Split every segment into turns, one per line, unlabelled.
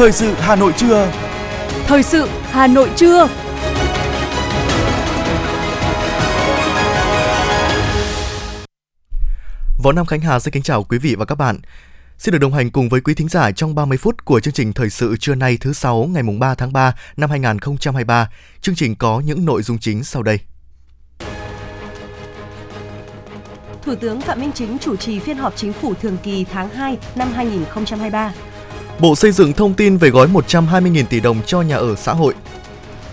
Thời sự Hà Nội trưa.
Thời sự Hà Nội trưa.
Võ Nam Khánh Hà xin kính chào quý vị và các bạn. Xin được đồng hành cùng với quý thính giả trong 30 phút của chương trình Thời sự trưa nay thứ sáu ngày mùng 3 tháng 3 năm 2023. Chương trình có những nội dung chính sau đây.
Thủ tướng Phạm Minh Chính chủ trì phiên họp chính phủ thường kỳ tháng 2 năm 2023.
Bộ Xây dựng thông tin về gói 120.000 tỷ đồng cho nhà ở xã hội.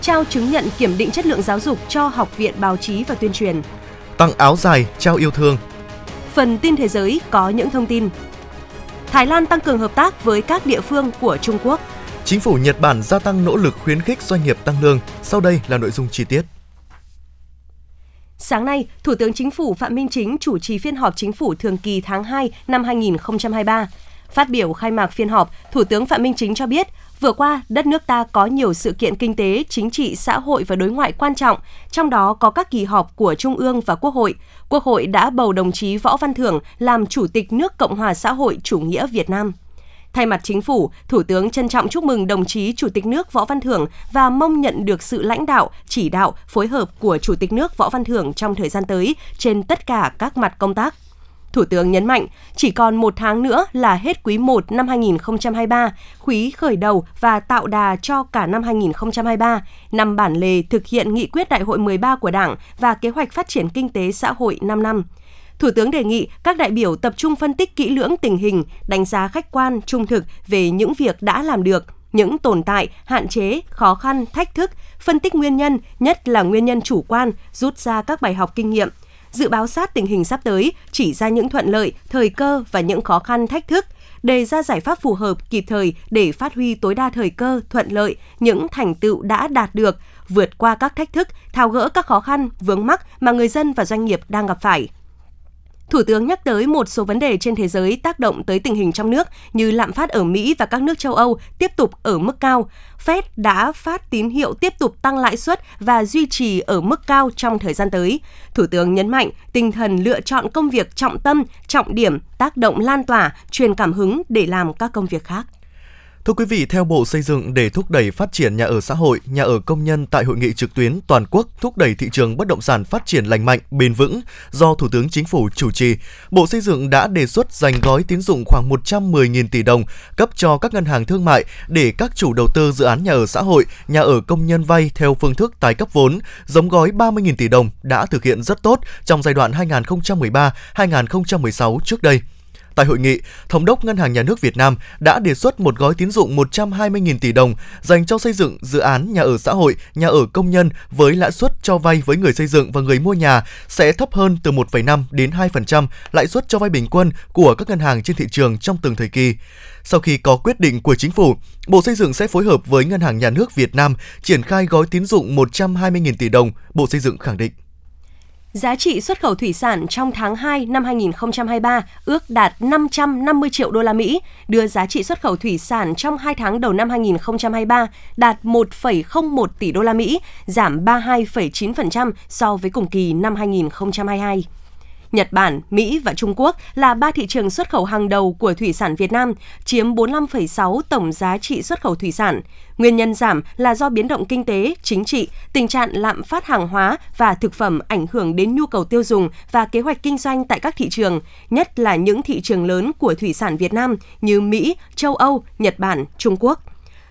Trao chứng nhận kiểm định chất lượng giáo dục cho Học viện Báo chí và Tuyên truyền.
Tặng áo dài, trao yêu thương.
Phần tin thế giới có những thông tin. Thái Lan tăng cường hợp tác với các địa phương của Trung Quốc.
Chính phủ Nhật Bản gia tăng nỗ lực khuyến khích doanh nghiệp tăng lương. Sau đây là nội dung chi tiết.
Sáng nay, Thủ tướng Chính phủ Phạm Minh Chính chủ trì phiên họp chính phủ thường kỳ tháng 2 năm 2023. Phát biểu khai mạc phiên họp, Thủ tướng Phạm Minh Chính cho biết, vừa qua đất nước ta có nhiều sự kiện kinh tế, chính trị, xã hội và đối ngoại quan trọng, trong đó có các kỳ họp của Trung ương và Quốc hội. Quốc hội đã bầu đồng chí Võ Văn Thưởng làm Chủ tịch nước Cộng hòa xã hội chủ nghĩa Việt Nam. Thay mặt chính phủ, Thủ tướng trân trọng chúc mừng đồng chí Chủ tịch nước Võ Văn Thưởng và mong nhận được sự lãnh đạo, chỉ đạo, phối hợp của Chủ tịch nước Võ Văn Thưởng trong thời gian tới trên tất cả các mặt công tác. Thủ tướng nhấn mạnh, chỉ còn một tháng nữa là hết quý 1 năm 2023, quý khởi đầu và tạo đà cho cả năm 2023, năm bản lề thực hiện nghị quyết đại hội 13 của Đảng và kế hoạch phát triển kinh tế xã hội 5 năm. Thủ tướng đề nghị các đại biểu tập trung phân tích kỹ lưỡng tình hình, đánh giá khách quan, trung thực về những việc đã làm được, những tồn tại, hạn chế, khó khăn, thách thức, phân tích nguyên nhân, nhất là nguyên nhân chủ quan, rút ra các bài học kinh nghiệm, dự báo sát tình hình sắp tới, chỉ ra những thuận lợi, thời cơ và những khó khăn thách thức, đề ra giải pháp phù hợp kịp thời để phát huy tối đa thời cơ, thuận lợi, những thành tựu đã đạt được, vượt qua các thách thức, tháo gỡ các khó khăn, vướng mắc mà người dân và doanh nghiệp đang gặp phải. Thủ tướng nhắc tới một số vấn đề trên thế giới tác động tới tình hình trong nước như lạm phát ở Mỹ và các nước châu Âu tiếp tục ở mức cao. Fed đã phát tín hiệu tiếp tục tăng lãi suất và duy trì ở mức cao trong thời gian tới. Thủ tướng nhấn mạnh tinh thần lựa chọn công việc trọng tâm, trọng điểm, tác động lan tỏa, truyền cảm hứng để làm các công việc khác.
Thưa quý vị, theo Bộ Xây dựng để thúc đẩy phát triển nhà ở xã hội, nhà ở công nhân tại hội nghị trực tuyến toàn quốc thúc đẩy thị trường bất động sản phát triển lành mạnh, bền vững do Thủ tướng Chính phủ chủ trì, Bộ Xây dựng đã đề xuất dành gói tín dụng khoảng 110.000 tỷ đồng cấp cho các ngân hàng thương mại để các chủ đầu tư dự án nhà ở xã hội, nhà ở công nhân vay theo phương thức tái cấp vốn, giống gói 30.000 tỷ đồng đã thực hiện rất tốt trong giai đoạn 2013-2016 trước đây. Tại hội nghị, Thống đốc Ngân hàng Nhà nước Việt Nam đã đề xuất một gói tín dụng 120.000 tỷ đồng dành cho xây dựng dự án nhà ở xã hội, nhà ở công nhân với lãi suất cho vay với người xây dựng và người mua nhà sẽ thấp hơn từ 1,5 đến 2% lãi suất cho vay bình quân của các ngân hàng trên thị trường trong từng thời kỳ. Sau khi có quyết định của chính phủ, Bộ Xây dựng sẽ phối hợp với Ngân hàng Nhà nước Việt Nam triển khai gói tín dụng 120.000 tỷ đồng, Bộ Xây dựng khẳng định.
Giá trị xuất khẩu thủy sản trong tháng 2 năm 2023 ước đạt 550 triệu đô la Mỹ, đưa giá trị xuất khẩu thủy sản trong 2 tháng đầu năm 2023 đạt 1,01 tỷ đô la Mỹ, giảm 32,9% so với cùng kỳ năm 2022. Nhật Bản, Mỹ và Trung Quốc là ba thị trường xuất khẩu hàng đầu của thủy sản Việt Nam, chiếm 45,6 tổng giá trị xuất khẩu thủy sản. Nguyên nhân giảm là do biến động kinh tế, chính trị, tình trạng lạm phát hàng hóa và thực phẩm ảnh hưởng đến nhu cầu tiêu dùng và kế hoạch kinh doanh tại các thị trường, nhất là những thị trường lớn của thủy sản Việt Nam như Mỹ, châu Âu, Nhật Bản, Trung Quốc.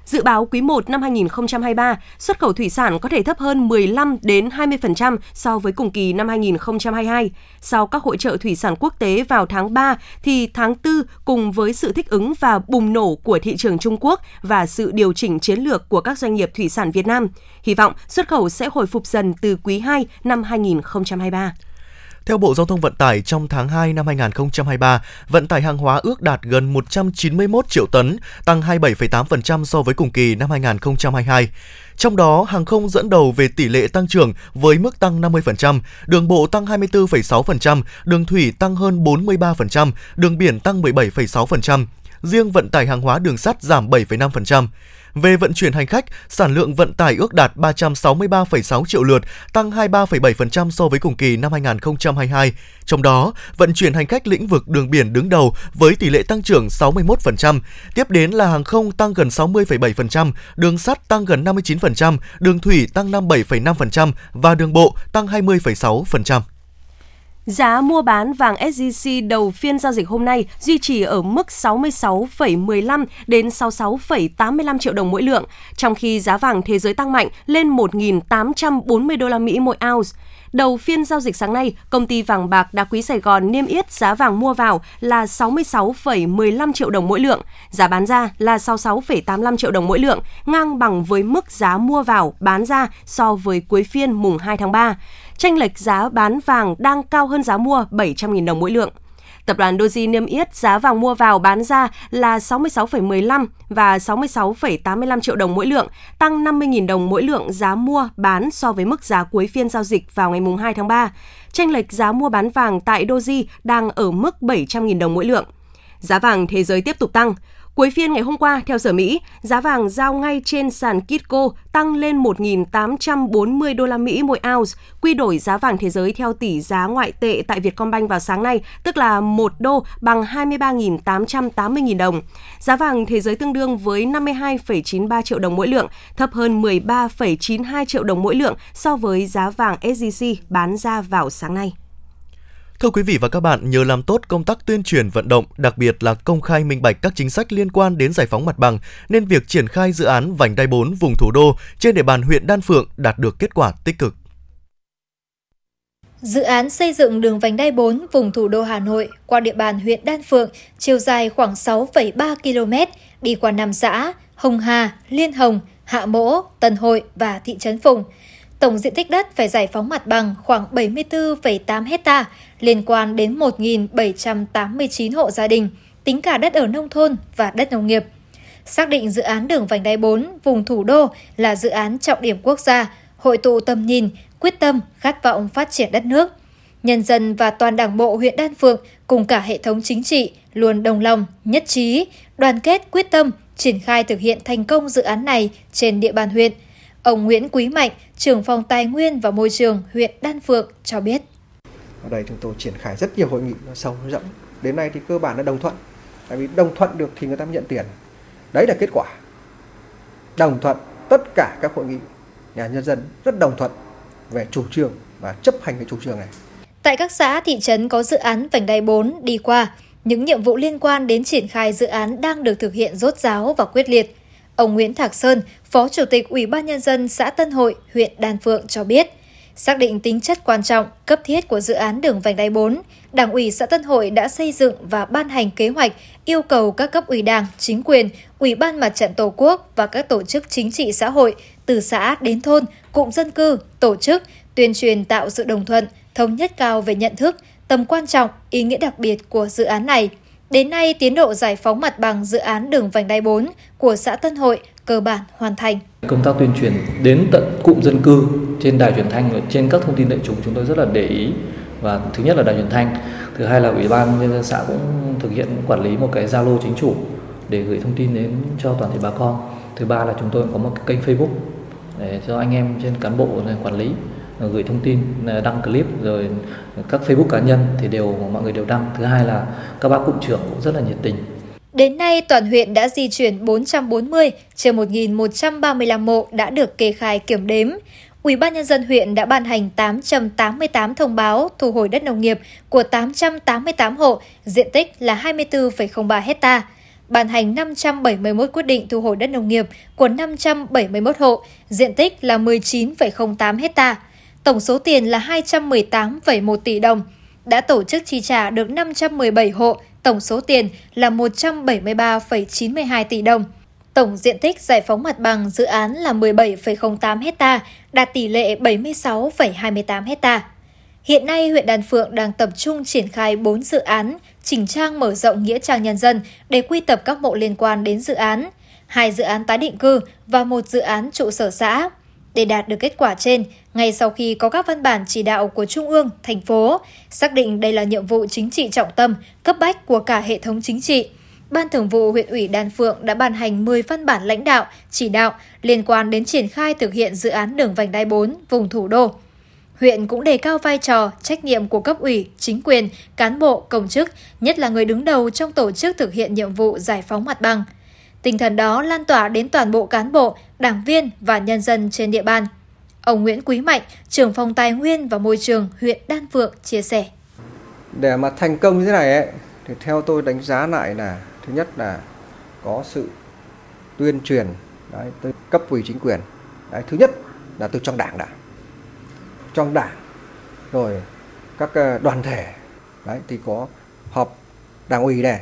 Dự báo quý 1 năm 2023, xuất khẩu thủy sản có thể thấp hơn 15 đến 20% so với cùng kỳ năm 2022. Sau các hội trợ thủy sản quốc tế vào tháng 3 thì tháng 4 cùng với sự thích ứng và bùng nổ của thị trường Trung Quốc và sự điều chỉnh chiến lược của các doanh nghiệp thủy sản Việt Nam, hy vọng xuất khẩu sẽ hồi phục dần từ quý 2 năm 2023.
Theo Bộ Giao thông Vận tải, trong tháng 2 năm 2023, vận tải hàng hóa ước đạt gần 191 triệu tấn, tăng 27,8% so với cùng kỳ năm 2022. Trong đó, hàng không dẫn đầu về tỷ lệ tăng trưởng với mức tăng 50%, đường bộ tăng 24,6%, đường thủy tăng hơn 43%, đường biển tăng 17,6%. riêng vận tải hàng hóa đường sắt giảm 7,5%. Về vận chuyển hành khách, sản lượng vận tải ước đạt 363,6 triệu lượt, tăng 23,7% so với cùng kỳ năm 2022. Trong đó, vận chuyển hành khách lĩnh vực đường biển đứng đầu với tỷ lệ tăng trưởng 61%, tiếp đến là hàng không tăng gần 60,7%, đường sắt tăng gần 59%, đường thủy tăng 57,5% và đường bộ tăng 20,6%.
Giá mua bán vàng SJC đầu phiên giao dịch hôm nay duy trì ở mức 66,15 đến 66,85 triệu đồng mỗi lượng, trong khi giá vàng thế giới tăng mạnh lên 1.840 đô la Mỹ mỗi ounce. Đầu phiên giao dịch sáng nay, công ty vàng bạc đá quý Sài Gòn niêm yết giá vàng mua vào là 66,15 triệu đồng mỗi lượng, giá bán ra là 66,85 triệu đồng mỗi lượng, ngang bằng với mức giá mua vào bán ra so với cuối phiên mùng 2 tháng 3 tranh lệch giá bán vàng đang cao hơn giá mua 700.000 đồng mỗi lượng. Tập đoàn Doji niêm yết giá vàng mua vào bán ra là 66,15 và 66,85 triệu đồng mỗi lượng, tăng 50.000 đồng mỗi lượng giá mua bán so với mức giá cuối phiên giao dịch vào ngày 2 tháng 3. Tranh lệch giá mua bán vàng tại Doji đang ở mức 700.000 đồng mỗi lượng. Giá vàng thế giới tiếp tục tăng. Cuối phiên ngày hôm qua, theo giờ Mỹ, giá vàng giao ngay trên sàn Kitco tăng lên 1.840 đô la Mỹ mỗi ounce, quy đổi giá vàng thế giới theo tỷ giá ngoại tệ tại Vietcombank vào sáng nay, tức là 1 đô bằng 23.880.000 đồng. Giá vàng thế giới tương đương với 52,93 triệu đồng mỗi lượng, thấp hơn 13,92 triệu đồng mỗi lượng so với giá vàng SJC bán ra vào sáng nay.
Thưa quý vị và các bạn, nhờ làm tốt công tác tuyên truyền vận động, đặc biệt là công khai minh bạch các chính sách liên quan đến giải phóng mặt bằng, nên việc triển khai dự án vành đai 4 vùng thủ đô trên địa bàn huyện Đan Phượng đạt được kết quả tích cực.
Dự án xây dựng đường vành đai 4 vùng thủ đô Hà Nội qua địa bàn huyện Đan Phượng, chiều dài khoảng 6,3 km, đi qua năm xã Hồng Hà, Liên Hồng, Hạ Mỗ, Tân Hội và thị trấn Phùng – Tổng diện tích đất phải giải phóng mặt bằng khoảng 74,8 hecta liên quan đến 1.789 hộ gia đình, tính cả đất ở nông thôn và đất nông nghiệp. Xác định dự án đường vành đai 4 vùng thủ đô là dự án trọng điểm quốc gia, hội tụ tầm nhìn, quyết tâm, khát vọng phát triển đất nước. Nhân dân và toàn đảng bộ huyện Đan Phượng cùng cả hệ thống chính trị luôn đồng lòng, nhất trí, đoàn kết quyết tâm triển khai thực hiện thành công dự án này trên địa bàn huyện – Ông Nguyễn Quý Mạnh, trưởng phòng Tài nguyên và Môi trường huyện Đan Phượng cho biết.
Ở đây chúng tôi triển khai rất nhiều hội nghị nó sâu nó rộng. Đến nay thì cơ bản là đồng thuận. Tại vì đồng thuận được thì người ta nhận tiền. Đấy là kết quả. Đồng thuận tất cả các hội nghị nhà nhân dân rất đồng thuận về chủ trương và chấp hành cái chủ trương này.
Tại các xã thị trấn có dự án vành đai 4 đi qua, những nhiệm vụ liên quan đến triển khai dự án đang được thực hiện rốt ráo và quyết liệt. Ông Nguyễn Thạc Sơn, Phó Chủ tịch Ủy ban Nhân dân xã Tân Hội, huyện Đan Phượng cho biết, xác định tính chất quan trọng, cấp thiết của dự án đường vành đai 4, Đảng ủy xã Tân Hội đã xây dựng và ban hành kế hoạch yêu cầu các cấp ủy đảng, chính quyền, Ủy ban Mặt trận Tổ quốc và các tổ chức chính trị xã hội từ xã đến thôn, cụm dân cư, tổ chức tuyên truyền tạo sự đồng thuận, thống nhất cao về nhận thức, tầm quan trọng, ý nghĩa đặc biệt của dự án này – Đến nay, tiến độ giải phóng mặt bằng dự án đường vành đai 4 của xã Tân Hội cơ bản hoàn thành.
Công tác tuyên truyền đến tận cụm dân cư trên đài truyền thanh và trên các thông tin đại chúng chúng tôi rất là để ý và thứ nhất là đài truyền thanh, thứ hai là ủy ban nhân dân xã cũng thực hiện quản lý một cái Zalo chính chủ để gửi thông tin đến cho toàn thể bà con. Thứ ba là chúng tôi có một kênh Facebook để cho anh em trên cán bộ quản lý gửi thông tin à, đăng clip rồi các Facebook cá nhân thì đều mọi người đều đăng. Thứ hai là các bác cụm trưởng cũng rất là nhiệt tình.
Đến nay, toàn huyện đã di chuyển 440 trên 1.135 mộ đã được kê khai kiểm đếm. Ủy ban nhân dân huyện đã ban hành 888 thông báo thu hồi đất nông nghiệp của 888 hộ, diện tích là 24,03 hecta ban hành 571 quyết định thu hồi đất nông nghiệp của 571 hộ, diện tích là 19,08 hecta tổng số tiền là 218,1 tỷ đồng, đã tổ chức chi trả được 517 hộ, tổng số tiền là 173,92 tỷ đồng. Tổng diện tích giải phóng mặt bằng dự án là 17,08 hecta, đạt tỷ lệ 76,28 hecta. Hiện nay, huyện Đan Phượng đang tập trung triển khai 4 dự án, chỉnh trang mở rộng nghĩa trang nhân dân để quy tập các mộ liên quan đến dự án, hai dự án tái định cư và một dự án trụ sở xã. Để đạt được kết quả trên, ngay sau khi có các văn bản chỉ đạo của Trung ương, thành phố, xác định đây là nhiệm vụ chính trị trọng tâm, cấp bách của cả hệ thống chính trị, Ban Thường vụ huyện ủy Đan Phượng đã ban hành 10 văn bản lãnh đạo, chỉ đạo liên quan đến triển khai thực hiện dự án đường vành đai 4 vùng thủ đô. Huyện cũng đề cao vai trò, trách nhiệm của cấp ủy, chính quyền, cán bộ, công chức, nhất là người đứng đầu trong tổ chức thực hiện nhiệm vụ giải phóng mặt bằng. Tinh thần đó lan tỏa đến toàn bộ cán bộ, đảng viên và nhân dân trên địa bàn. Ông Nguyễn Quý Mạnh, trưởng phòng tài nguyên và môi trường huyện Đan Phượng chia sẻ.
Để mà thành công như thế này ấy, thì theo tôi đánh giá lại là thứ nhất là có sự tuyên truyền đấy, tới cấp ủy chính quyền. Đấy, thứ nhất là từ trong đảng đã trong đảng rồi các ờ, đoàn thể đấy thì có họp đảng ủy này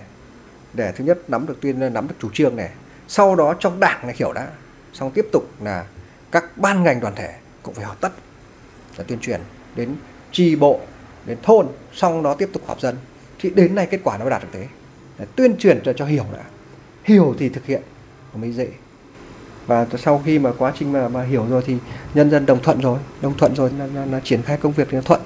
để thứ nhất nắm được tuyên nắm được chủ trương này. Sau đó trong đảng này hiểu đã. Xong tiếp tục là các ban ngành đoàn thể cũng phải họp tất là tuyên truyền đến tri bộ đến thôn xong đó tiếp tục họp dân. Thì đến nay kết quả nó đạt được thế. Để tuyên truyền cho cho hiểu đã. Hiểu thì thực hiện mới dễ. Và sau khi mà quá trình mà, mà hiểu rồi thì nhân dân đồng thuận rồi. Đồng thuận rồi là, là, là triển khai công việc thì nó thuận.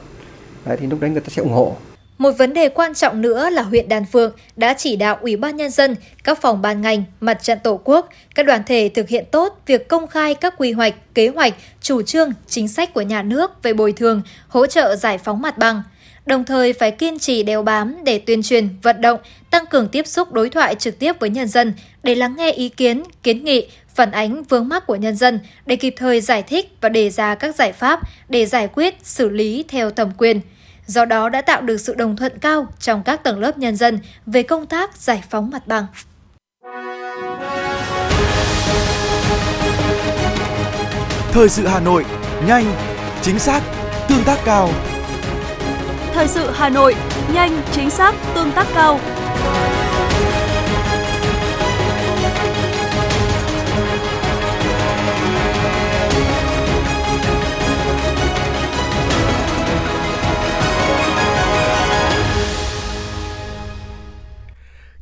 Đấy, thì lúc đấy người ta sẽ ủng hộ
một vấn đề quan trọng nữa là huyện Đan Phượng đã chỉ đạo Ủy ban Nhân dân, các phòng ban ngành, mặt trận Tổ quốc, các đoàn thể thực hiện tốt việc công khai các quy hoạch, kế hoạch, chủ trương, chính sách của nhà nước về bồi thường, hỗ trợ giải phóng mặt bằng. Đồng thời phải kiên trì đeo bám để tuyên truyền, vận động, tăng cường tiếp xúc đối thoại trực tiếp với nhân dân để lắng nghe ý kiến, kiến nghị, phản ánh vướng mắc của nhân dân để kịp thời giải thích và đề ra các giải pháp để giải quyết, xử lý theo thẩm quyền. Do đó đã tạo được sự đồng thuận cao trong các tầng lớp nhân dân về công tác giải phóng mặt bằng.
Thời sự Hà Nội, nhanh, chính xác, tương tác cao.
Thời sự Hà Nội, nhanh, chính xác, tương tác cao.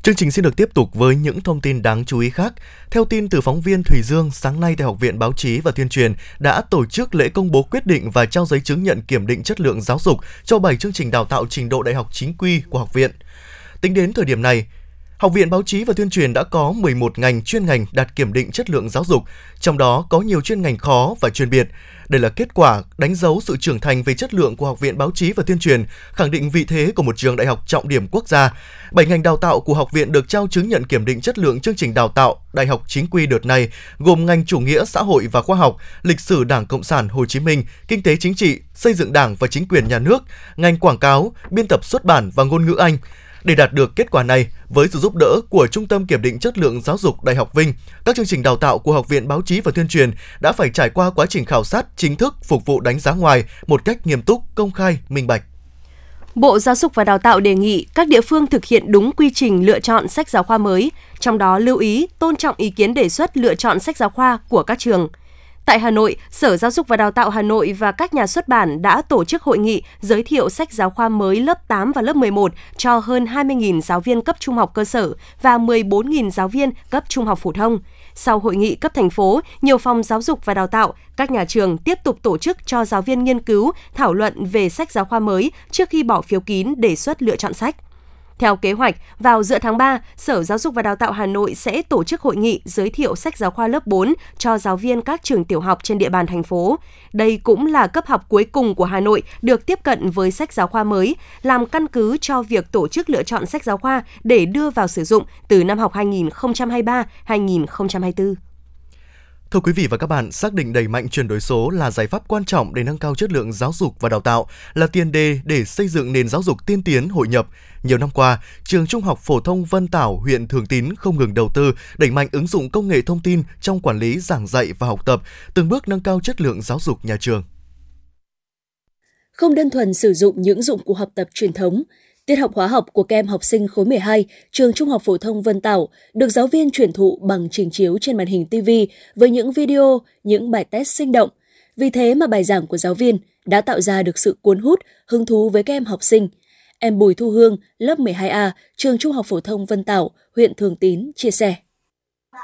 Chương trình xin được tiếp tục với những thông tin đáng chú ý khác. Theo tin từ phóng viên Thủy Dương, sáng nay tại Học viện Báo chí và Tuyên truyền đã tổ chức lễ công bố quyết định và trao giấy chứng nhận kiểm định chất lượng giáo dục cho 7 chương trình đào tạo trình độ đại học chính quy của học viện. Tính đến thời điểm này, Học viện Báo chí và Tuyên truyền đã có 11 ngành chuyên ngành đạt kiểm định chất lượng giáo dục, trong đó có nhiều chuyên ngành khó và chuyên biệt. Đây là kết quả đánh dấu sự trưởng thành về chất lượng của Học viện Báo chí và Tuyên truyền, khẳng định vị thế của một trường đại học trọng điểm quốc gia. Bảy ngành đào tạo của học viện được trao chứng nhận kiểm định chất lượng chương trình đào tạo đại học chính quy đợt này gồm ngành chủ nghĩa xã hội và khoa học, lịch sử Đảng Cộng sản Hồ Chí Minh, kinh tế chính trị, xây dựng Đảng và chính quyền nhà nước, ngành quảng cáo, biên tập xuất bản và ngôn ngữ Anh. Để đạt được kết quả này, với sự giúp đỡ của Trung tâm Kiểm định Chất lượng Giáo dục Đại học Vinh, các chương trình đào tạo của Học viện Báo chí và Tuyên truyền đã phải trải qua quá trình khảo sát chính thức phục vụ đánh giá ngoài một cách nghiêm túc, công khai, minh bạch.
Bộ Giáo dục và Đào tạo đề nghị các địa phương thực hiện đúng quy trình lựa chọn sách giáo khoa mới, trong đó lưu ý tôn trọng ý kiến đề xuất lựa chọn sách giáo khoa của các trường – Tại Hà Nội, Sở Giáo dục và Đào tạo Hà Nội và các nhà xuất bản đã tổ chức hội nghị giới thiệu sách giáo khoa mới lớp 8 và lớp 11 cho hơn 20.000 giáo viên cấp trung học cơ sở và 14.000 giáo viên cấp trung học phổ thông. Sau hội nghị cấp thành phố, nhiều phòng giáo dục và đào tạo, các nhà trường tiếp tục tổ chức cho giáo viên nghiên cứu, thảo luận về sách giáo khoa mới trước khi bỏ phiếu kín đề xuất lựa chọn sách. Theo kế hoạch, vào giữa tháng 3, Sở Giáo dục và Đào tạo Hà Nội sẽ tổ chức hội nghị giới thiệu sách giáo khoa lớp 4 cho giáo viên các trường tiểu học trên địa bàn thành phố. Đây cũng là cấp học cuối cùng của Hà Nội được tiếp cận với sách giáo khoa mới, làm căn cứ cho việc tổ chức lựa chọn sách giáo khoa để đưa vào sử dụng từ năm học 2023-2024.
Thưa quý vị và các bạn, xác định đẩy mạnh chuyển đổi số là giải pháp quan trọng để nâng cao chất lượng giáo dục và đào tạo, là tiền đề để xây dựng nền giáo dục tiên tiến hội nhập. Nhiều năm qua, trường Trung học phổ thông Vân Tảo, huyện Thường Tín không ngừng đầu tư, đẩy mạnh ứng dụng công nghệ thông tin trong quản lý giảng dạy và học tập, từng bước nâng cao chất lượng giáo dục nhà trường.
Không đơn thuần sử dụng những dụng cụ học tập truyền thống, Tiết học hóa học của các em học sinh khối 12, trường Trung học phổ thông Vân Tảo được giáo viên truyền thụ bằng trình chiếu trên màn hình TV với những video, những bài test sinh động. Vì thế mà bài giảng của giáo viên đã tạo ra được sự cuốn hút, hứng thú với các em học sinh. Em Bùi Thu Hương, lớp 12A, trường Trung học phổ thông Vân Tảo, huyện Thường Tín chia sẻ.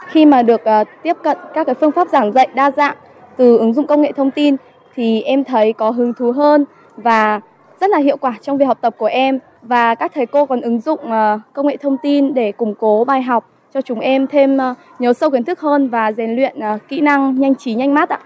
Khi mà được uh, tiếp cận các cái phương pháp giảng dạy đa dạng từ ứng dụng công nghệ thông tin thì em thấy có hứng thú hơn và rất là hiệu quả trong việc học tập của em và các thầy cô còn ứng dụng ờ, công nghệ thông tin để củng cố bài học cho chúng em thêm ờ, nhớ sâu kiến thức hơn và rèn luyện ờ, kỹ năng nhanh trí nhanh mắt ạ.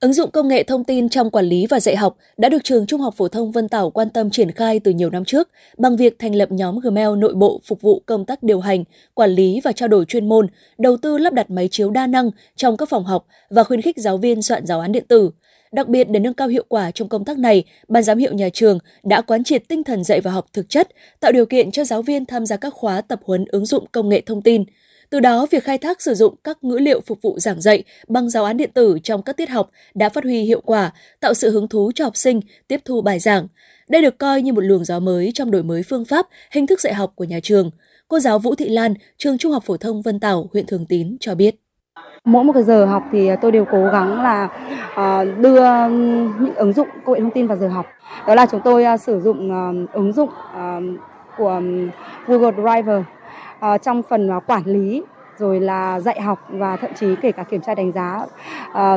Ứng dụng công nghệ thông tin trong quản lý và dạy học đã được trường Trung học phổ thông Vân Tảo quan tâm triển khai từ nhiều năm trước bằng việc thành lập nhóm Gmail nội bộ phục vụ công tác điều hành, quản lý và trao đổi chuyên môn, đầu tư lắp đặt máy chiếu đa năng trong các phòng học và khuyến khích giáo viên soạn giáo án điện tử. Đặc biệt để nâng cao hiệu quả trong công tác này, ban giám hiệu nhà trường đã quán triệt tinh thần dạy và học thực chất, tạo điều kiện cho giáo viên tham gia các khóa tập huấn ứng dụng công nghệ thông tin – từ đó, việc khai thác sử dụng các ngữ liệu phục vụ giảng dạy bằng giáo án điện tử trong các tiết học đã phát huy hiệu quả, tạo sự hứng thú cho học sinh tiếp thu bài giảng. Đây được coi như một luồng gió mới trong đổi mới phương pháp, hình thức dạy học của nhà trường. Cô giáo Vũ Thị Lan, trường Trung học phổ thông Vân Tảo, huyện Thường Tín cho biết.
Mỗi một cái giờ học thì tôi đều cố gắng là ờ, đưa những ứng dụng công nghệ thông tin vào giờ học. Đó là chúng tôi ờ, sử dụng ờ, ứng dụng của Google Drive trong phần quản lý rồi là dạy học và thậm chí kể cả kiểm tra đánh giá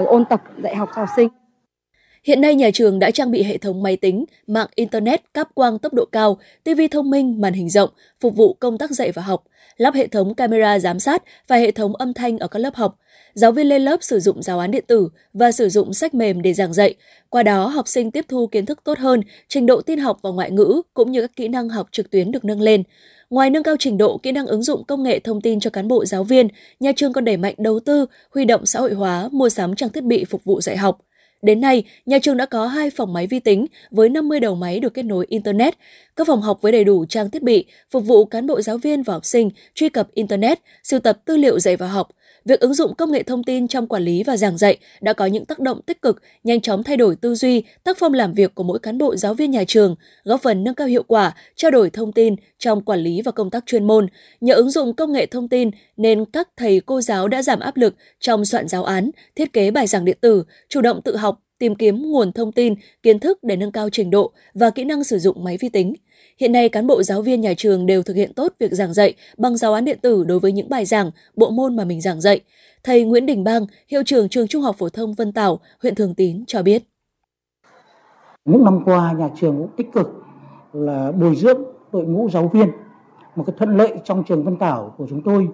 ôn tập dạy học cho học sinh.
Hiện nay nhà trường đã trang bị hệ thống máy tính, mạng internet, cáp quang tốc độ cao, TV thông minh, màn hình rộng phục vụ công tác dạy và học, lắp hệ thống camera giám sát và hệ thống âm thanh ở các lớp học. Giáo viên lên lớp sử dụng giáo án điện tử và sử dụng sách mềm để giảng dạy. Qua đó, học sinh tiếp thu kiến thức tốt hơn, trình độ tin học và ngoại ngữ cũng như các kỹ năng học trực tuyến được nâng lên. Ngoài nâng cao trình độ kỹ năng ứng dụng công nghệ thông tin cho cán bộ giáo viên, nhà trường còn đẩy mạnh đầu tư, huy động xã hội hóa, mua sắm trang thiết bị phục vụ dạy học. Đến nay, nhà trường đã có hai phòng máy vi tính với 50 đầu máy được kết nối Internet, các phòng học với đầy đủ trang thiết bị phục vụ cán bộ giáo viên và học sinh truy cập Internet, sưu tập tư liệu dạy và học, việc ứng dụng công nghệ thông tin trong quản lý và giảng dạy đã có những tác động tích cực, nhanh chóng thay đổi tư duy, tác phong làm việc của mỗi cán bộ giáo viên nhà trường, góp phần nâng cao hiệu quả, trao đổi thông tin trong quản lý và công tác chuyên môn. Nhờ ứng dụng công nghệ thông tin nên các thầy cô giáo đã giảm áp lực trong soạn giáo án, thiết kế bài giảng điện tử, chủ động tự học, tìm kiếm nguồn thông tin, kiến thức để nâng cao trình độ và kỹ năng sử dụng máy vi tính. Hiện nay, cán bộ giáo viên nhà trường đều thực hiện tốt việc giảng dạy bằng giáo án điện tử đối với những bài giảng, bộ môn mà mình giảng dạy. Thầy Nguyễn Đình Bang, hiệu trưởng trường Trung học phổ thông Vân Tảo, huyện Thường Tín cho biết.
Những năm qua, nhà trường cũng tích cực là bồi dưỡng đội ngũ giáo viên. Một cái thuận lợi trong trường Vân Tảo của chúng tôi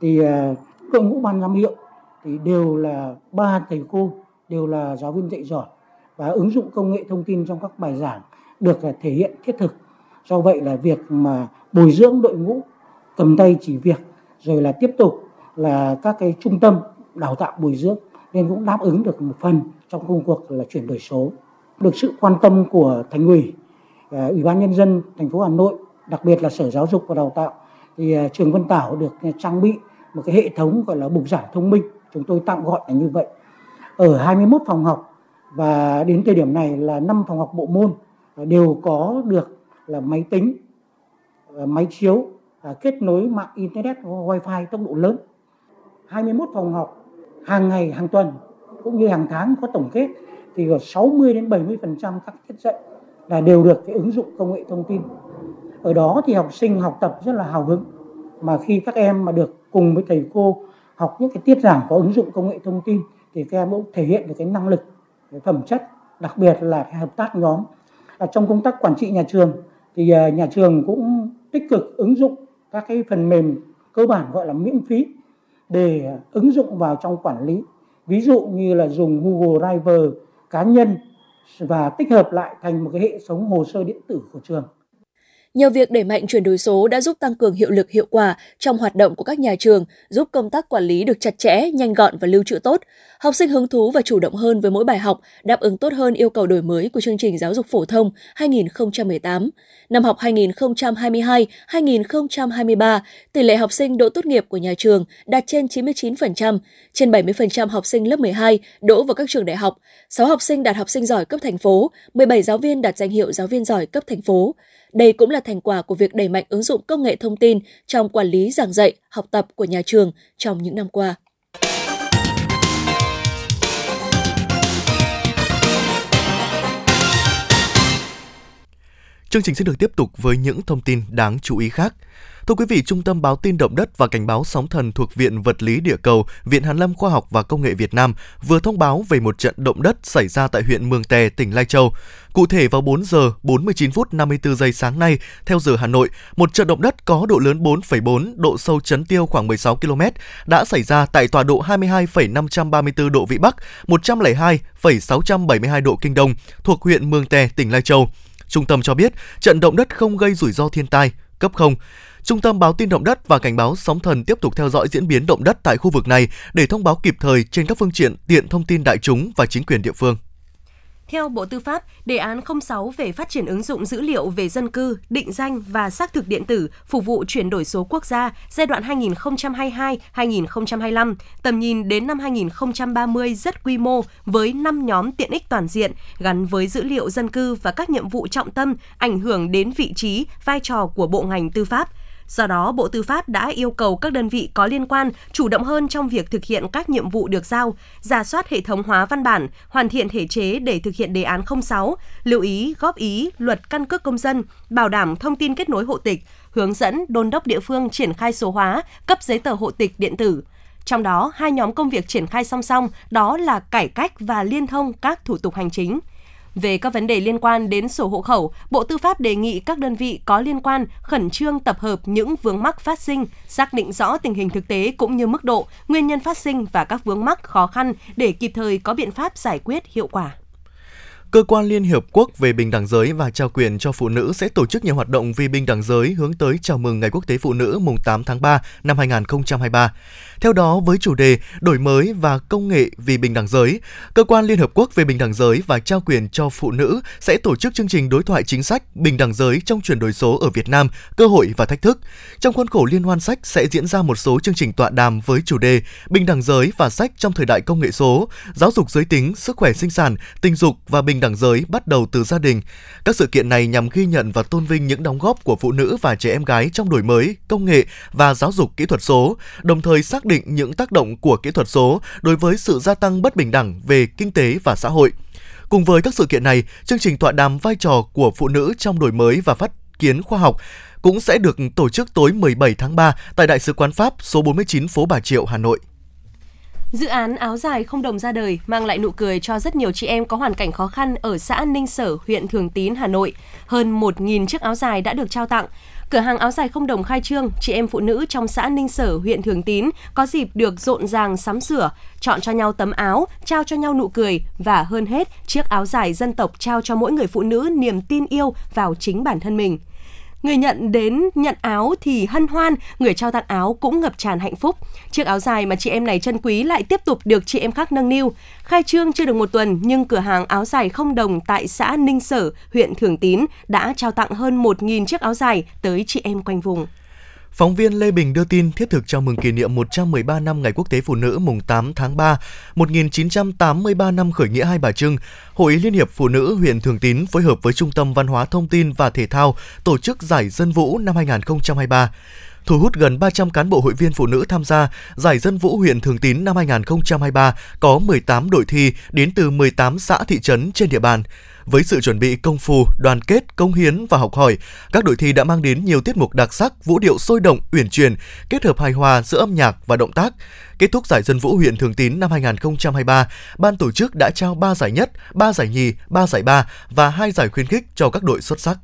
thì ờ, đội ngũ ban giám hiệu thì đều là ba thầy cô đều là giáo viên dạy giỏi và ứng dụng công nghệ thông tin trong các bài giảng được à, thể hiện thiết thực. Do vậy là việc mà bồi dưỡng đội ngũ, cầm tay chỉ việc, rồi là tiếp tục là các cái trung tâm đào tạo bồi dưỡng nên cũng đáp ứng được một phần trong công cuộc là chuyển đổi số. Được sự quan tâm của thành ủy à, ủy ban nhân dân thành phố hà nội, đặc biệt là sở giáo dục và đào tạo thì à, trường vân tảo được trang bị một cái hệ thống gọi là bục giảng thông minh. Chúng tôi tạm gọi là như vậy ở 21 phòng học và đến thời điểm này là 5 phòng học bộ môn à, đều có được là máy tính à, máy chiếu à, kết nối mạng internet wifi tốc độ lớn. 21 phòng học hàng ngày, hàng tuần cũng như hàng tháng có tổng kết thì có 60 đến 70% các tiết dạy là đều được cái ứng dụng công nghệ thông tin. Ở đó thì học sinh học tập rất là hào hứng. Mà khi các em mà được cùng với thầy cô học những cái tiết giảng có ứng dụng công nghệ thông tin thì các em cũng thể hiện được cái năng lực cái phẩm chất đặc biệt là cái hợp tác nhóm. Và trong công tác quản trị nhà trường thì à, nhà trường cũng tích cực ứng dụng các cái phần mềm cơ bản gọi là miễn phí để ứng dụng vào trong quản lý. Ví dụ như là dùng Google Drive cá nhân và tích hợp lại thành một cái hệ thống hồ sơ điện tử của trường.
Nhờ việc đẩy mạnh chuyển đổi số đã giúp tăng cường hiệu lực hiệu quả trong hoạt động của các nhà trường, giúp công tác quản lý được chặt chẽ, nhanh gọn và lưu trữ tốt. Học sinh hứng thú và chủ động hơn với mỗi bài học, đáp ứng tốt hơn yêu cầu đổi mới của chương trình giáo dục phổ thông 2018. Năm học 2022-2023, tỷ lệ học sinh đỗ tốt nghiệp của nhà trường đạt trên 99%, trên 70% học sinh lớp 12 đỗ vào các trường đại học, 6 học sinh đạt học sinh giỏi cấp thành phố, 17 giáo viên đạt danh hiệu giáo viên giỏi cấp thành phố. Đây cũng là thành quả của việc đẩy mạnh ứng dụng công nghệ thông tin trong quản lý giảng dạy, học tập của nhà trường trong những năm qua.
Chương trình sẽ được tiếp tục với những thông tin đáng chú ý khác. Thưa quý vị, Trung tâm báo tin động đất và cảnh báo sóng thần thuộc Viện Vật lý Địa cầu, Viện Hàn lâm Khoa học và Công nghệ Việt Nam vừa thông báo về một trận động đất xảy ra tại huyện Mường Tè, tỉnh Lai Châu. Cụ thể vào 4 giờ 49 phút 54 giây sáng nay, theo giờ Hà Nội, một trận động đất có độ lớn 4,4, độ sâu chấn tiêu khoảng 16 km đã xảy ra tại tọa độ 22,534 độ Vĩ Bắc, 102,672 độ Kinh Đông thuộc huyện Mường Tè, tỉnh Lai Châu. Trung tâm cho biết trận động đất không gây rủi ro thiên tai, cấp 0. Trung tâm báo tin động đất và cảnh báo sóng thần tiếp tục theo dõi diễn biến động đất tại khu vực này để thông báo kịp thời trên các phương tiện tiện thông tin đại chúng và chính quyền địa phương.
Theo Bộ Tư pháp, đề án 06 về phát triển ứng dụng dữ liệu về dân cư, định danh và xác thực điện tử phục vụ chuyển đổi số quốc gia giai đoạn 2022-2025, tầm nhìn đến năm 2030 rất quy mô với 5 nhóm tiện ích toàn diện gắn với dữ liệu dân cư và các nhiệm vụ trọng tâm ảnh hưởng đến vị trí, vai trò của bộ ngành tư pháp – Do đó, Bộ Tư pháp đã yêu cầu các đơn vị có liên quan chủ động hơn trong việc thực hiện các nhiệm vụ được giao, giả soát hệ thống hóa văn bản, hoàn thiện thể chế để thực hiện đề án 06, lưu ý, góp ý luật căn cước công dân, bảo đảm thông tin kết nối hộ tịch, hướng dẫn đôn đốc địa phương triển khai số hóa, cấp giấy tờ hộ tịch điện tử. Trong đó, hai nhóm công việc triển khai song song đó là cải cách và liên thông các thủ tục hành chính – về các vấn đề liên quan đến sổ hộ khẩu, Bộ Tư pháp đề nghị các đơn vị có liên quan khẩn trương tập hợp những vướng mắc phát sinh, xác định rõ tình hình thực tế cũng như mức độ, nguyên nhân phát sinh và các vướng mắc khó khăn để kịp thời có biện pháp giải quyết hiệu quả.
Cơ quan Liên Hiệp Quốc về bình đẳng giới và trao quyền cho phụ nữ sẽ tổ chức nhiều hoạt động vì bình đẳng giới hướng tới chào mừng Ngày Quốc tế Phụ nữ mùng 8 tháng 3 năm 2023. Theo đó, với chủ đề Đổi mới và công nghệ vì bình đẳng giới, Cơ quan Liên Hợp Quốc về bình đẳng giới và trao quyền cho phụ nữ sẽ tổ chức chương trình đối thoại chính sách bình đẳng giới trong chuyển đổi số ở Việt Nam, cơ hội và thách thức. Trong khuôn khổ liên hoan sách sẽ diễn ra một số chương trình tọa đàm với chủ đề Bình đẳng giới và sách trong thời đại công nghệ số, giáo dục giới tính, sức khỏe sinh sản, tình dục và bình đẳng giới bắt đầu từ gia đình. Các sự kiện này nhằm ghi nhận và tôn vinh những đóng góp của phụ nữ và trẻ em gái trong đổi mới, công nghệ và giáo dục kỹ thuật số, đồng thời xác định những tác động của kỹ thuật số đối với sự gia tăng bất bình đẳng về kinh tế và xã hội. Cùng với các sự kiện này, chương trình tọa đàm vai trò của phụ nữ trong đổi mới và phát kiến khoa học cũng sẽ được tổ chức tối 17 tháng 3 tại Đại sứ quán Pháp số 49 phố Bà Triệu, Hà Nội.
Dự án áo dài không đồng ra đời mang lại nụ cười cho rất nhiều chị em có hoàn cảnh khó khăn ở xã Ninh Sở, huyện Thường Tín, Hà Nội. Hơn 1.000 chiếc áo dài đã được trao tặng. Cửa hàng áo dài không đồng khai trương, chị em phụ nữ trong xã Ninh Sở, huyện Thường Tín có dịp được rộn ràng sắm sửa, chọn cho nhau tấm áo, trao cho nhau nụ cười và hơn hết, chiếc áo dài dân tộc trao cho mỗi người phụ nữ niềm tin yêu vào chính bản thân mình. Người nhận đến nhận áo thì hân hoan, người trao tặng áo cũng ngập tràn hạnh phúc. Chiếc áo dài mà chị em này chân quý lại tiếp tục được chị em khác nâng niu. Khai trương chưa được một tuần nhưng cửa hàng áo dài không đồng tại xã Ninh Sở, huyện Thường Tín đã trao tặng hơn 1.000 chiếc áo dài tới chị em quanh vùng.
Phóng viên Lê Bình đưa tin thiết thực chào mừng kỷ niệm 113 năm Ngày Quốc tế Phụ nữ mùng 8 tháng 3, 1983 năm khởi nghĩa Hai Bà Trưng, Hội Liên hiệp Phụ nữ huyện Thường Tín phối hợp với Trung tâm Văn hóa Thông tin và Thể thao tổ chức Giải Dân Vũ năm 2023 thu hút gần 300 cán bộ hội viên phụ nữ tham gia. Giải dân vũ huyện Thường Tín năm 2023 có 18 đội thi đến từ 18 xã thị trấn trên địa bàn. Với sự chuẩn bị công phu, đoàn kết, công hiến và học hỏi, các đội thi đã mang đến nhiều tiết mục đặc sắc, vũ điệu sôi động, uyển chuyển, kết hợp hài hòa giữa âm nhạc và động tác. Kết thúc giải dân vũ huyện Thường Tín năm 2023, ban tổ chức đã trao 3 giải nhất, 3 giải nhì, 3 giải ba và 2 giải khuyến khích cho các đội xuất sắc.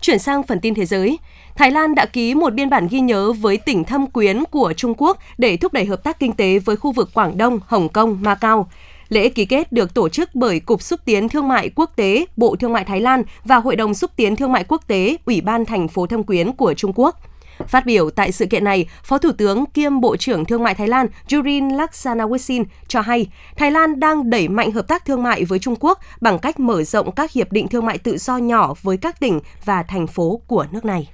Chuyển sang phần tin thế giới, Thái Lan đã ký một biên bản ghi nhớ với tỉnh thâm quyến của Trung Quốc để thúc đẩy hợp tác kinh tế với khu vực Quảng Đông, Hồng Kông, Macau. Lễ ký kết được tổ chức bởi Cục Xúc tiến Thương mại Quốc tế, Bộ Thương mại Thái Lan và Hội đồng Xúc tiến Thương mại Quốc tế, Ủy ban thành phố Thâm Quyến của Trung Quốc. Phát biểu tại sự kiện này, Phó Thủ tướng kiêm Bộ trưởng Thương mại Thái Lan Jurin Laksanawisin cho hay Thái Lan đang đẩy mạnh hợp tác thương mại với Trung Quốc bằng cách mở rộng các hiệp định thương mại tự do nhỏ với các tỉnh và thành phố của nước này.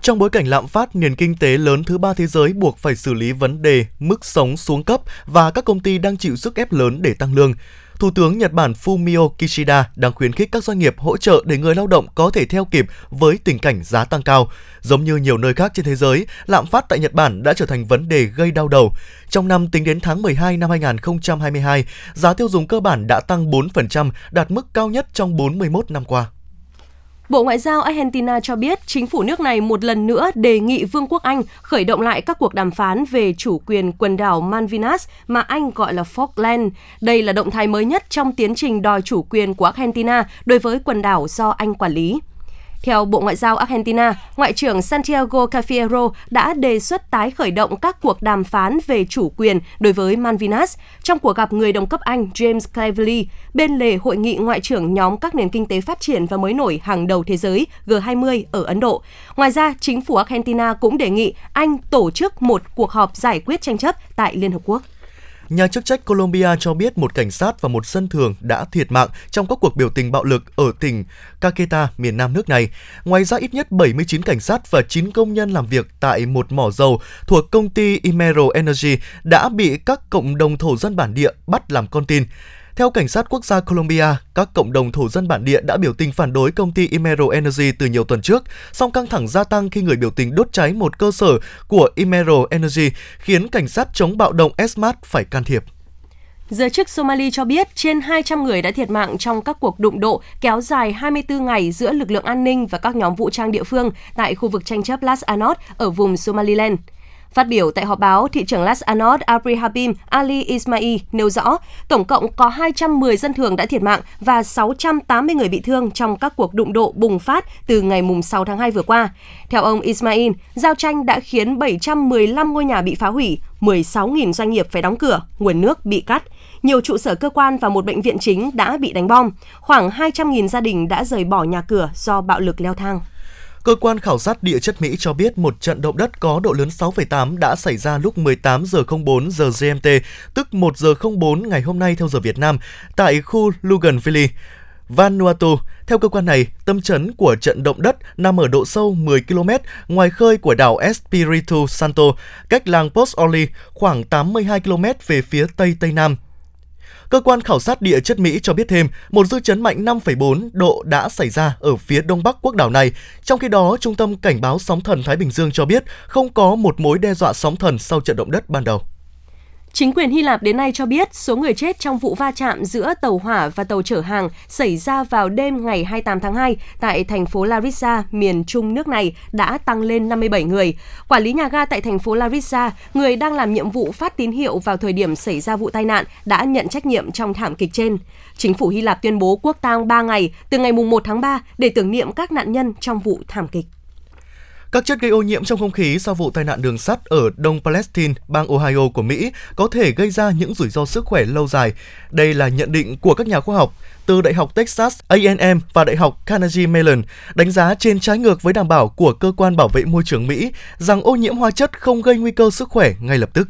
Trong bối cảnh lạm phát, nền kinh tế lớn thứ ba thế giới buộc phải xử lý vấn đề mức sống xuống cấp và các công ty đang chịu sức ép lớn để tăng lương. Thủ tướng Nhật Bản Fumio Kishida đang khuyến khích các doanh nghiệp hỗ trợ để người lao động có thể theo kịp với tình cảnh giá tăng cao. Giống như nhiều nơi khác trên thế giới, lạm phát tại Nhật Bản đã trở thành vấn đề gây đau đầu. Trong năm tính đến tháng 12 năm 2022, giá tiêu dùng cơ bản đã tăng 4%, đạt mức cao nhất trong 41 năm qua.
Bộ Ngoại giao Argentina cho biết chính phủ nước này một lần nữa đề nghị Vương quốc Anh khởi động lại các cuộc đàm phán về chủ quyền quần đảo Malvinas mà Anh gọi là Falkland. Đây là động thái mới nhất trong tiến trình đòi chủ quyền của Argentina đối với quần đảo do Anh quản lý. Theo Bộ Ngoại giao Argentina, Ngoại trưởng Santiago Cafiero đã đề xuất tái khởi động các cuộc đàm phán về chủ quyền đối với Malvinas trong cuộc gặp người đồng cấp Anh James Cleverly bên lề hội nghị ngoại trưởng nhóm các nền kinh tế phát triển và mới nổi hàng đầu thế giới G20 ở Ấn Độ. Ngoài ra, chính phủ Argentina cũng đề nghị Anh tổ chức một cuộc họp giải quyết tranh chấp tại Liên Hợp Quốc.
Nhà chức trách Colombia cho biết một cảnh sát và một dân thường đã thiệt mạng trong các cuộc biểu tình bạo lực ở tỉnh Caqueta, miền nam nước này. Ngoài ra ít nhất 79 cảnh sát và 9 công nhân làm việc tại một mỏ dầu thuộc công ty Imero Energy đã bị các cộng đồng thổ dân bản địa bắt làm con tin. Theo cảnh sát quốc gia Colombia, các cộng đồng thổ dân bản địa đã biểu tình phản đối công ty Imero Energy từ nhiều tuần trước, song căng thẳng gia tăng khi người biểu tình đốt cháy một cơ sở của Imero Energy, khiến cảnh sát chống bạo động ESMAD phải can thiệp.
Giới chức Somali cho biết trên 200 người đã thiệt mạng trong các cuộc đụng độ kéo dài 24 ngày giữa lực lượng an ninh và các nhóm vũ trang địa phương tại khu vực tranh chấp Las Anod ở vùng Somaliland. Phát biểu tại họp báo, thị trưởng Las Anod Abrihabim Ali Ismail nêu rõ, tổng cộng có 210 dân thường đã thiệt mạng và 680 người bị thương trong các cuộc đụng độ bùng phát từ ngày 6 tháng 2 vừa qua. Theo ông Ismail, giao tranh đã khiến 715 ngôi nhà bị phá hủy, 16.000 doanh nghiệp phải đóng cửa, nguồn nước bị cắt. Nhiều trụ sở cơ quan và một bệnh viện chính đã bị đánh bom. Khoảng 200.000 gia đình đã rời bỏ nhà cửa do bạo lực leo thang.
Cơ quan khảo sát địa chất Mỹ cho biết một trận động đất có độ lớn 6,8 đã xảy ra lúc 18 giờ 04 giờ GMT, tức 1 giờ 04 ngày hôm nay theo giờ Việt Nam, tại khu Luganville. Vanuatu. Theo cơ quan này, tâm chấn của trận động đất nằm ở độ sâu 10 km ngoài khơi của đảo Espiritu Santo, cách làng Port Orly khoảng 82 km về phía tây tây nam. Cơ quan khảo sát địa chất Mỹ cho biết thêm, một dư chấn mạnh 5,4 độ đã xảy ra ở phía đông bắc quốc đảo này. Trong khi đó, Trung tâm Cảnh báo Sóng thần Thái Bình Dương cho biết không có một mối đe dọa sóng thần sau trận động đất ban đầu.
Chính quyền Hy Lạp đến nay cho biết số người chết trong vụ va chạm giữa tàu hỏa và tàu chở hàng xảy ra vào đêm ngày 28 tháng 2 tại thành phố Larissa, miền trung nước này đã tăng lên 57 người. Quản lý nhà ga tại thành phố Larissa, người đang làm nhiệm vụ phát tín hiệu vào thời điểm xảy ra vụ tai nạn, đã nhận trách nhiệm trong thảm kịch trên. Chính phủ Hy Lạp tuyên bố quốc tang 3 ngày từ ngày 1 tháng 3 để tưởng niệm các nạn nhân trong vụ thảm kịch.
Các chất gây ô nhiễm trong không khí sau vụ tai nạn đường sắt ở Đông Palestine, bang Ohio của Mỹ có thể gây ra những rủi ro sức khỏe lâu dài. Đây là nhận định của các nhà khoa học từ Đại học Texas A&M và Đại học Carnegie Mellon, đánh giá trên trái ngược với đảm bảo của cơ quan bảo vệ môi trường Mỹ rằng ô nhiễm hóa chất không gây nguy cơ sức khỏe ngay lập tức.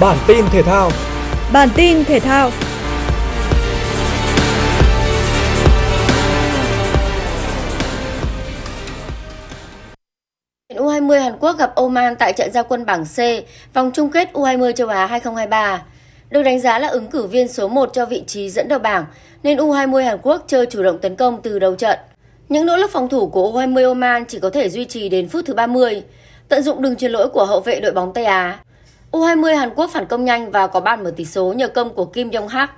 Bản tin thể thao Bản tin thể thao
U20 Hàn Quốc gặp Oman tại trận giao quân bảng C, vòng chung kết U20 châu Á 2023. Được đánh giá là ứng cử viên số 1 cho vị trí dẫn đầu bảng, nên U20 Hàn Quốc chơi chủ động tấn công từ đầu trận. Những nỗ lực phòng thủ của U20 Oman chỉ có thể duy trì đến phút thứ 30, tận dụng đường chuyền lỗi của hậu vệ đội bóng Tây Á. U20 Hàn Quốc phản công nhanh và có bàn mở tỷ số nhờ công của Kim Yong Hak.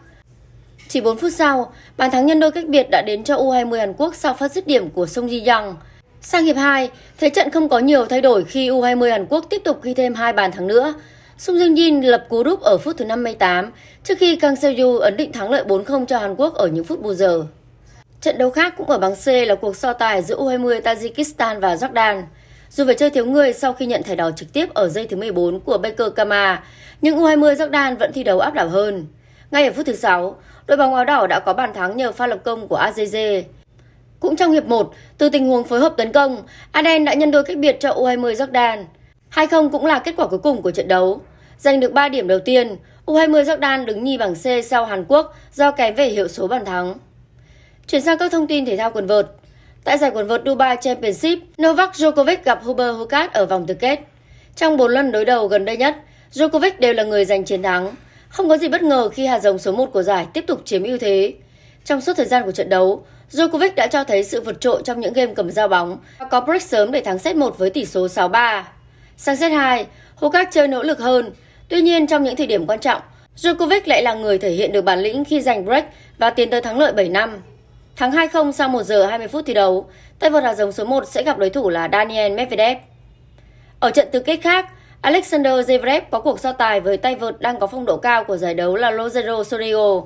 Chỉ 4 phút sau, bàn thắng nhân đôi cách biệt đã đến cho U20 Hàn Quốc sau phát dứt điểm của Song Ji Young. Sang hiệp 2, thế trận không có nhiều thay đổi khi U20 Hàn Quốc tiếp tục ghi thêm hai bàn thắng nữa. Sung Jung Jin lập cú đúp ở phút thứ 58 trước khi Kang Seo Yu ấn định thắng lợi 4-0 cho Hàn Quốc ở những phút bù giờ. Trận đấu khác cũng ở bảng C là cuộc so tài giữa U20 Tajikistan và Jordan. Dù phải chơi thiếu người sau khi nhận thẻ đỏ trực tiếp ở giây thứ 14 của Baker Kama, nhưng U20 Jordan vẫn thi đấu áp đảo hơn. Ngay ở phút thứ 6, đội bóng áo đỏ đã có bàn thắng nhờ pha lập công của Azeze. Cũng trong hiệp 1, từ tình huống phối hợp tấn công, Aden đã nhân đôi cách biệt cho U20 Jordan. 2-0 cũng là kết quả cuối cùng của trận đấu. Giành được 3 điểm đầu tiên, U20 Jordan đứng nhì bảng C sau Hàn Quốc do kém về hiệu số bàn thắng. Chuyển sang các thông tin thể thao quần vợt. Tại giải quần vợt Dubai Championship, Novak Djokovic gặp Huber Hurkacz ở vòng tứ kết. Trong 4 lần đối đầu gần đây nhất, Djokovic đều là người giành chiến thắng. Không có gì bất ngờ khi hạt giống số 1 của giải tiếp tục chiếm ưu thế. Trong suốt thời gian của trận đấu, Djokovic đã cho thấy sự vượt trội trong những game cầm giao bóng và có break sớm để thắng set 1 với tỷ số 6-3. Sang set 2, Hurkacz chơi nỗ lực hơn. Tuy nhiên trong những thời điểm quan trọng, Djokovic lại là người thể hiện được bản lĩnh khi giành break và tiến tới thắng lợi 7 năm. Thắng 2-0 sau 1 giờ 20 phút thi đấu, tay vợt hạt giống số 1 sẽ gặp đối thủ là Daniel Medvedev. Ở trận tứ kết khác, Alexander Zverev có cuộc so tài với tay vợt đang có phong độ cao của giải đấu là Lozero Sorio.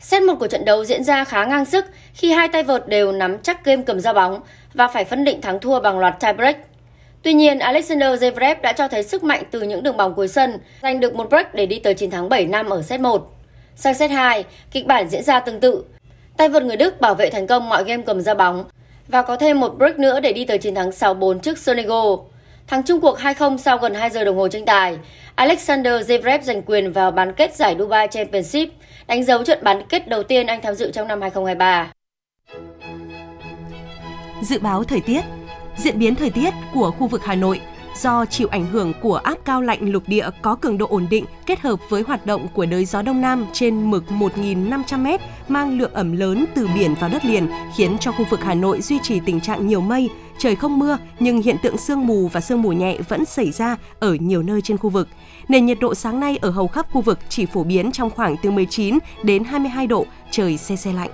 Set một của trận đấu diễn ra khá ngang sức khi hai tay vợt đều nắm chắc game cầm ra bóng và phải phân định thắng thua bằng loạt tiebreak. Tuy nhiên, Alexander Zverev đã cho thấy sức mạnh từ những đường bóng cuối sân, giành được một break để đi tới chiến thắng 7 năm ở set 1. Sang set 2, kịch bản diễn ra tương tự. Tay vợt người Đức bảo vệ thành công mọi game cầm ra bóng và có thêm một break nữa để đi tới chiến thắng 6-4 trước Senegal. Thắng chung cuộc 2-0 sau gần 2 giờ đồng hồ tranh tài, Alexander Zverev giành quyền vào bán kết giải Dubai Championship, đánh dấu trận bán kết đầu tiên anh tham dự trong năm 2023.
Dự báo thời tiết Diễn biến thời tiết của khu vực Hà Nội do chịu ảnh hưởng của áp cao lạnh lục địa có cường độ ổn định kết hợp với hoạt động của đới gió đông nam trên mực 1.500m mang lượng ẩm lớn từ biển vào đất liền khiến cho khu vực Hà Nội duy trì tình trạng nhiều mây, trời không mưa nhưng hiện tượng sương mù và sương mù nhẹ vẫn xảy ra ở nhiều nơi trên khu vực. Nền nhiệt độ sáng nay ở hầu khắp khu vực chỉ phổ biến trong khoảng từ 19 đến 22 độ, trời se se lạnh.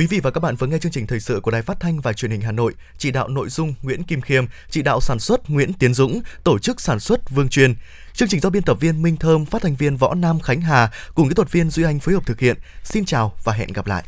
Quý vị và các bạn vừa nghe chương trình thời sự của Đài Phát thanh và Truyền hình Hà Nội, chỉ đạo nội dung Nguyễn Kim Khiêm, chỉ đạo sản xuất Nguyễn Tiến Dũng, tổ chức sản xuất Vương Truyền. Chương trình do biên tập viên Minh Thơm, phát thanh viên Võ Nam Khánh Hà cùng kỹ thuật viên Duy Anh phối hợp thực hiện. Xin chào và hẹn gặp lại.